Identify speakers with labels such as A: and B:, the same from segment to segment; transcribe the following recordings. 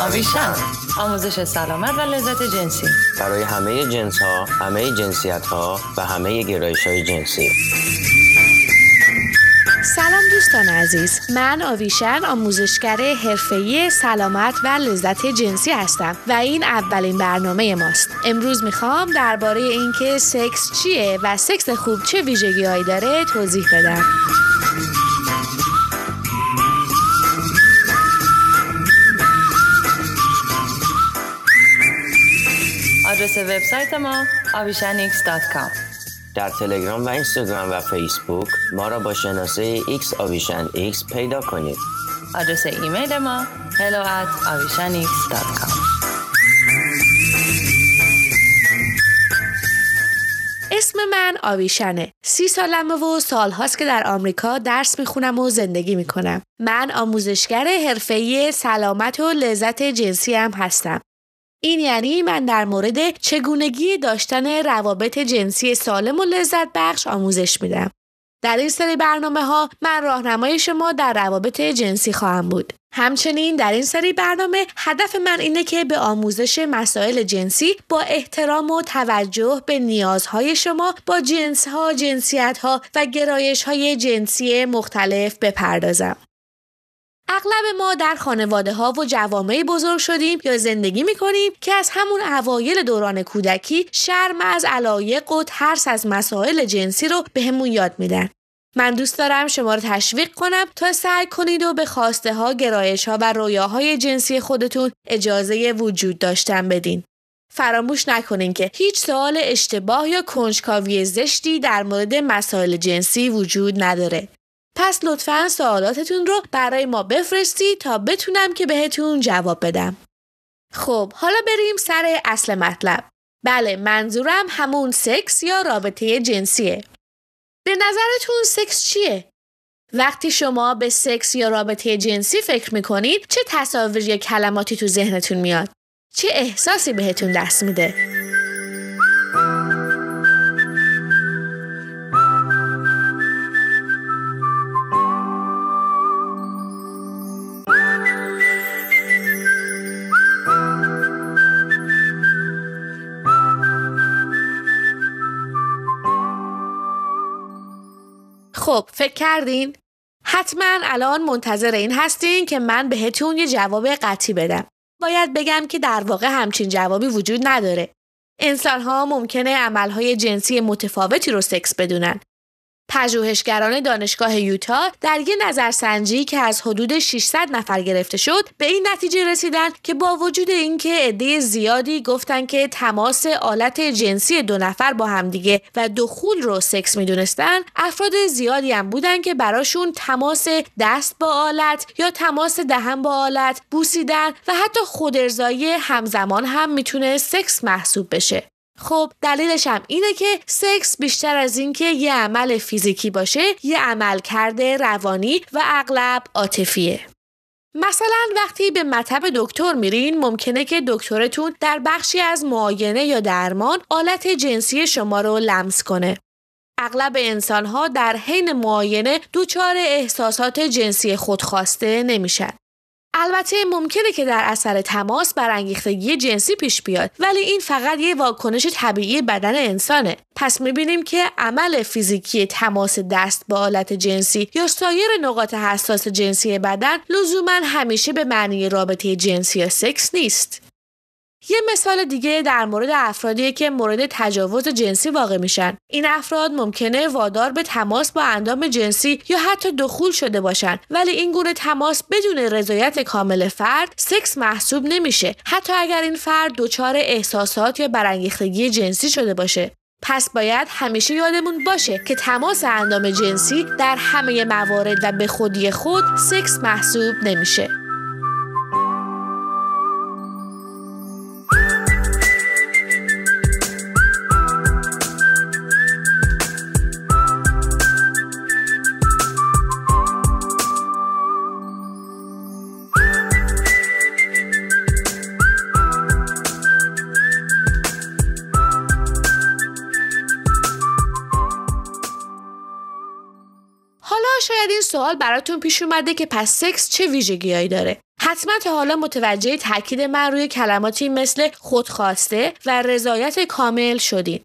A: آویشن آموزش سلامت و لذت جنسی.
B: برای همه جنس ها، همه جنسیت ها و همه گرایش های جنسی.
C: سلام دوستان عزیز. من آویشن آموزشگر حرفه‌ای سلامت و لذت جنسی هستم و این اولین برنامه ماست. امروز می‌خوام درباره اینکه سکس چیه و سکس خوب چه ویژگیهایی داره توضیح بدم.
A: آدرس وبسایت ما avishanx.com
B: در تلگرام و اینستاگرام و فیسبوک ما را با شناسه X آویشن X پیدا کنید
A: آدرس ایمیل ما hello at avishanx.com
C: اسم من آویشنه. سی سالمه و سالهاست که در آمریکا درس می‌خونم و زندگی می‌کنم. من آموزشگر حرفه‌ای سلامت و لذت جنسی هم هستم. این یعنی من در مورد چگونگی داشتن روابط جنسی سالم و لذت بخش آموزش میدم. در این سری برنامه ها من راهنمای شما در روابط جنسی خواهم بود. همچنین در این سری برنامه هدف من اینه که به آموزش مسائل جنسی با احترام و توجه به نیازهای شما با جنسها، جنسیتها و گرایش های جنسی مختلف بپردازم. اغلب ما در خانواده ها و جوامعی بزرگ شدیم یا زندگی می کنیم که از همون اوایل دوران کودکی شرم از علایق و ترس از مسائل جنسی رو بهمون به یاد میدن. من دوست دارم شما رو تشویق کنم تا سعی کنید و به خواسته ها، گرایش ها و رویاهای جنسی خودتون اجازه وجود داشتن بدین. فراموش نکنین که هیچ سوال اشتباه یا کنجکاوی زشتی در مورد مسائل جنسی وجود نداره. پس لطفا سوالاتتون رو برای ما بفرستید تا بتونم که بهتون جواب بدم. خب حالا بریم سر اصل مطلب. بله منظورم همون سکس یا رابطه جنسیه. به نظرتون سکس چیه؟ وقتی شما به سکس یا رابطه جنسی فکر می‌کنید چه تصاویر یا کلماتی تو ذهنتون میاد؟ چه احساسی بهتون دست میده؟ فکر کردین؟ حتما الان منتظر این هستین که من بهتون یه جواب قطعی بدم. باید بگم که در واقع همچین جوابی وجود نداره. انسان ها ممکنه عملهای جنسی متفاوتی رو سکس بدونن پژوهشگران دانشگاه یوتا در یک نظرسنجی که از حدود 600 نفر گرفته شد به این نتیجه رسیدن که با وجود اینکه عده زیادی گفتن که تماس آلت جنسی دو نفر با همدیگه و دخول رو سکس می‌دونستن افراد زیادی هم بودن که براشون تماس دست با آلت یا تماس دهن با آلت بوسیدن و حتی خودارضایی همزمان هم می‌تونه سکس محسوب بشه. خب دلیلش هم اینه که سکس بیشتر از اینکه یه عمل فیزیکی باشه یه عمل کرده روانی و اغلب عاطفیه مثلا وقتی به مطب دکتر میرین ممکنه که دکترتون در بخشی از معاینه یا درمان آلت جنسی شما رو لمس کنه. اغلب انسانها در حین معاینه دچار احساسات جنسی خودخواسته نمیشن. البته ممکنه که در اثر تماس برانگیختگی جنسی پیش بیاد ولی این فقط یه واکنش طبیعی بدن انسانه. پس می‌بینیم که عمل فیزیکی تماس دست با آلت جنسی یا سایر نقاط حساس جنسی بدن لزوما همیشه به معنی رابطه جنسی یا سکس نیست. یه مثال دیگه در مورد افرادیه که مورد تجاوز جنسی واقع میشن. این افراد ممکنه وادار به تماس با اندام جنسی یا حتی دخول شده باشن ولی این گونه تماس بدون رضایت کامل فرد سکس محسوب نمیشه حتی اگر این فرد دچار احساسات یا برانگیختگی جنسی شده باشه. پس باید همیشه یادمون باشه که تماس اندام جنسی در همه موارد و به خودی خود سکس محسوب نمیشه. شاید این سوال براتون پیش اومده که پس سکس چه ویژگیهایی داره حتما تا حالا متوجه تاکید من روی کلماتی مثل خودخواسته و رضایت کامل شدین.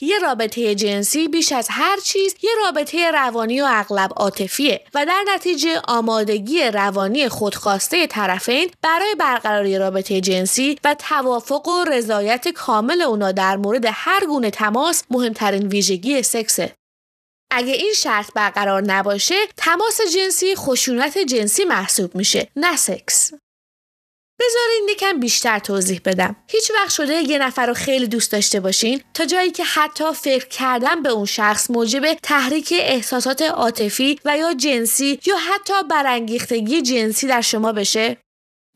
C: یه رابطه جنسی بیش از هر چیز یه رابطه روانی و اغلب عاطفیه و در نتیجه آمادگی روانی خودخواسته طرفین برای برقراری رابطه جنسی و توافق و رضایت کامل اونا در مورد هر گونه تماس مهمترین ویژگی سکسه. اگه این شرط برقرار نباشه تماس جنسی خشونت جنسی محسوب میشه نه سکس. بذارین یکم بیشتر توضیح بدم. هیچ وقت شده یه نفر رو خیلی دوست داشته باشین تا جایی که حتی فکر کردن به اون شخص موجب تحریک احساسات عاطفی و یا جنسی یا حتی برانگیختگی جنسی در شما بشه؟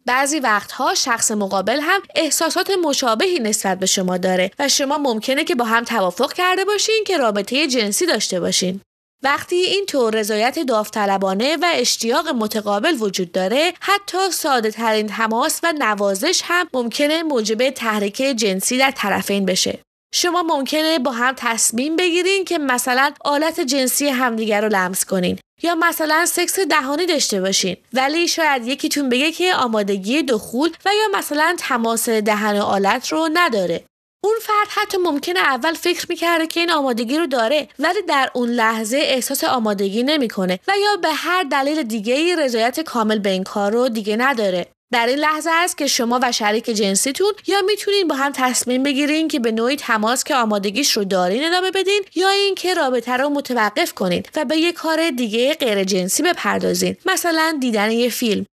C: بعضی وقتها شخص مقابل هم احساسات مشابهی نسبت به شما داره و شما ممکنه که با هم توافق کرده باشین که رابطه جنسی داشته باشین. وقتی این طور رضایت داوطلبانه و اشتیاق متقابل وجود داره حتی ساده ترین تماس و نوازش هم ممکنه موجب تحریک جنسی در طرفین بشه شما ممکنه با هم تصمیم بگیرین که مثلا آلت جنسی همدیگر رو لمس کنین یا مثلا سکس دهانی داشته باشین. ولی شاید یکیتون بگه که آمادگی دخول و یا مثلا تماس دهن آلت رو نداره. اون فرد حتی ممکنه اول فکر می‌کرده که این آمادگی رو داره ولی در اون لحظه احساس آمادگی نمی‌کنه و یا به هر دلیل دیگه ای رضایت کامل به این کار رو دیگه نداره. در این لحظه است که شما و شریک جنسیتون یا می‌تونین با هم تصمیم بگیرین که به نوعی تماس که آمادگیش رو دارین ادامه بدین یا اینکه رابطه رو متوقف کنین و به یه کار دیگه غیر جنسی بپردازین. مثلا دیدن یه فیلم.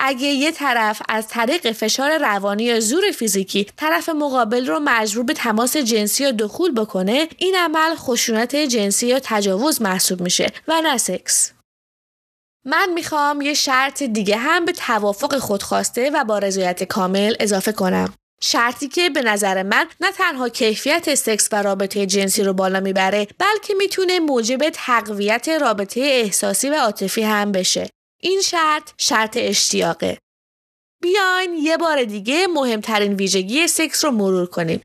C: اگه یه طرف از طریق فشار روانی یا زور فیزیکی طرف مقابل رو مجبور به تماس جنسی یا دخول بکنه این عمل خشونت جنسی یا تجاوز محسوب میشه و نه سکس. من می‌خوام یه شرط دیگه هم به توافق خودخواسته و با رضایت کامل اضافه کنم. شرطی که به نظر من نه تنها کیفیت سکس و رابطه جنسی رو بالا می‌بره بلکه می‌تونه موجب تقویت رابطه احساسی و عاطفی هم بشه. این شرط شرط اشتیاقه. بیاین یه بار دیگه مهمترین ویژگی سکس رو مرور کنیم.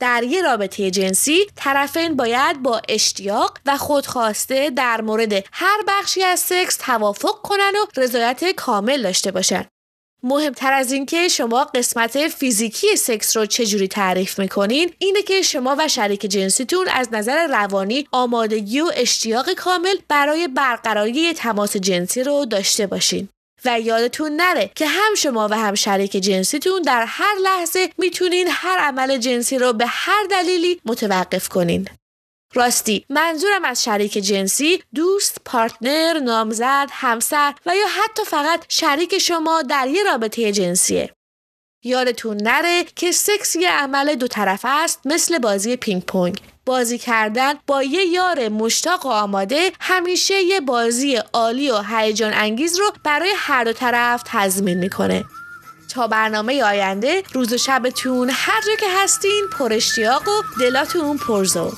C: در یه رابطه جنسی طرفین باید با اشتیاق و خودخواسته در مورد هر بخشی از سکس توافق کنن و رضایت کامل داشته باشن. مهمتر از اینکه شما قسمت فیزیکی سکس رو چجوری تعریف می‌کنین اینه که شما و شریک جنسیتون از نظر روانی آمادگی و اشتیاق کامل برای برقراری تماس جنسی رو داشته باشین. و یادتون نره که هم شما و هم شریک جنسیتون در هر لحظه می‌تونین هر عمل جنسی رو به هر دلیلی متوقف کنین. راستی منظورم از شریک جنسی دوست، پارتنر، نامزد، همسر و یا حتی فقط شریک شما در یه رابطه جنسیه. یادتون نره که سکس یه عمل دو طرفه است مثل بازی پینگ پونگ. بازی کردن با یه یار مشتاق و آماده همیشه یه بازی عالی و هیجان انگیز رو برای هر دو طرف تضمین می‌کنه. تا برنامه آینده روز و شبتون هر جا که هستین پر اشتیاق و دلاتون پرزو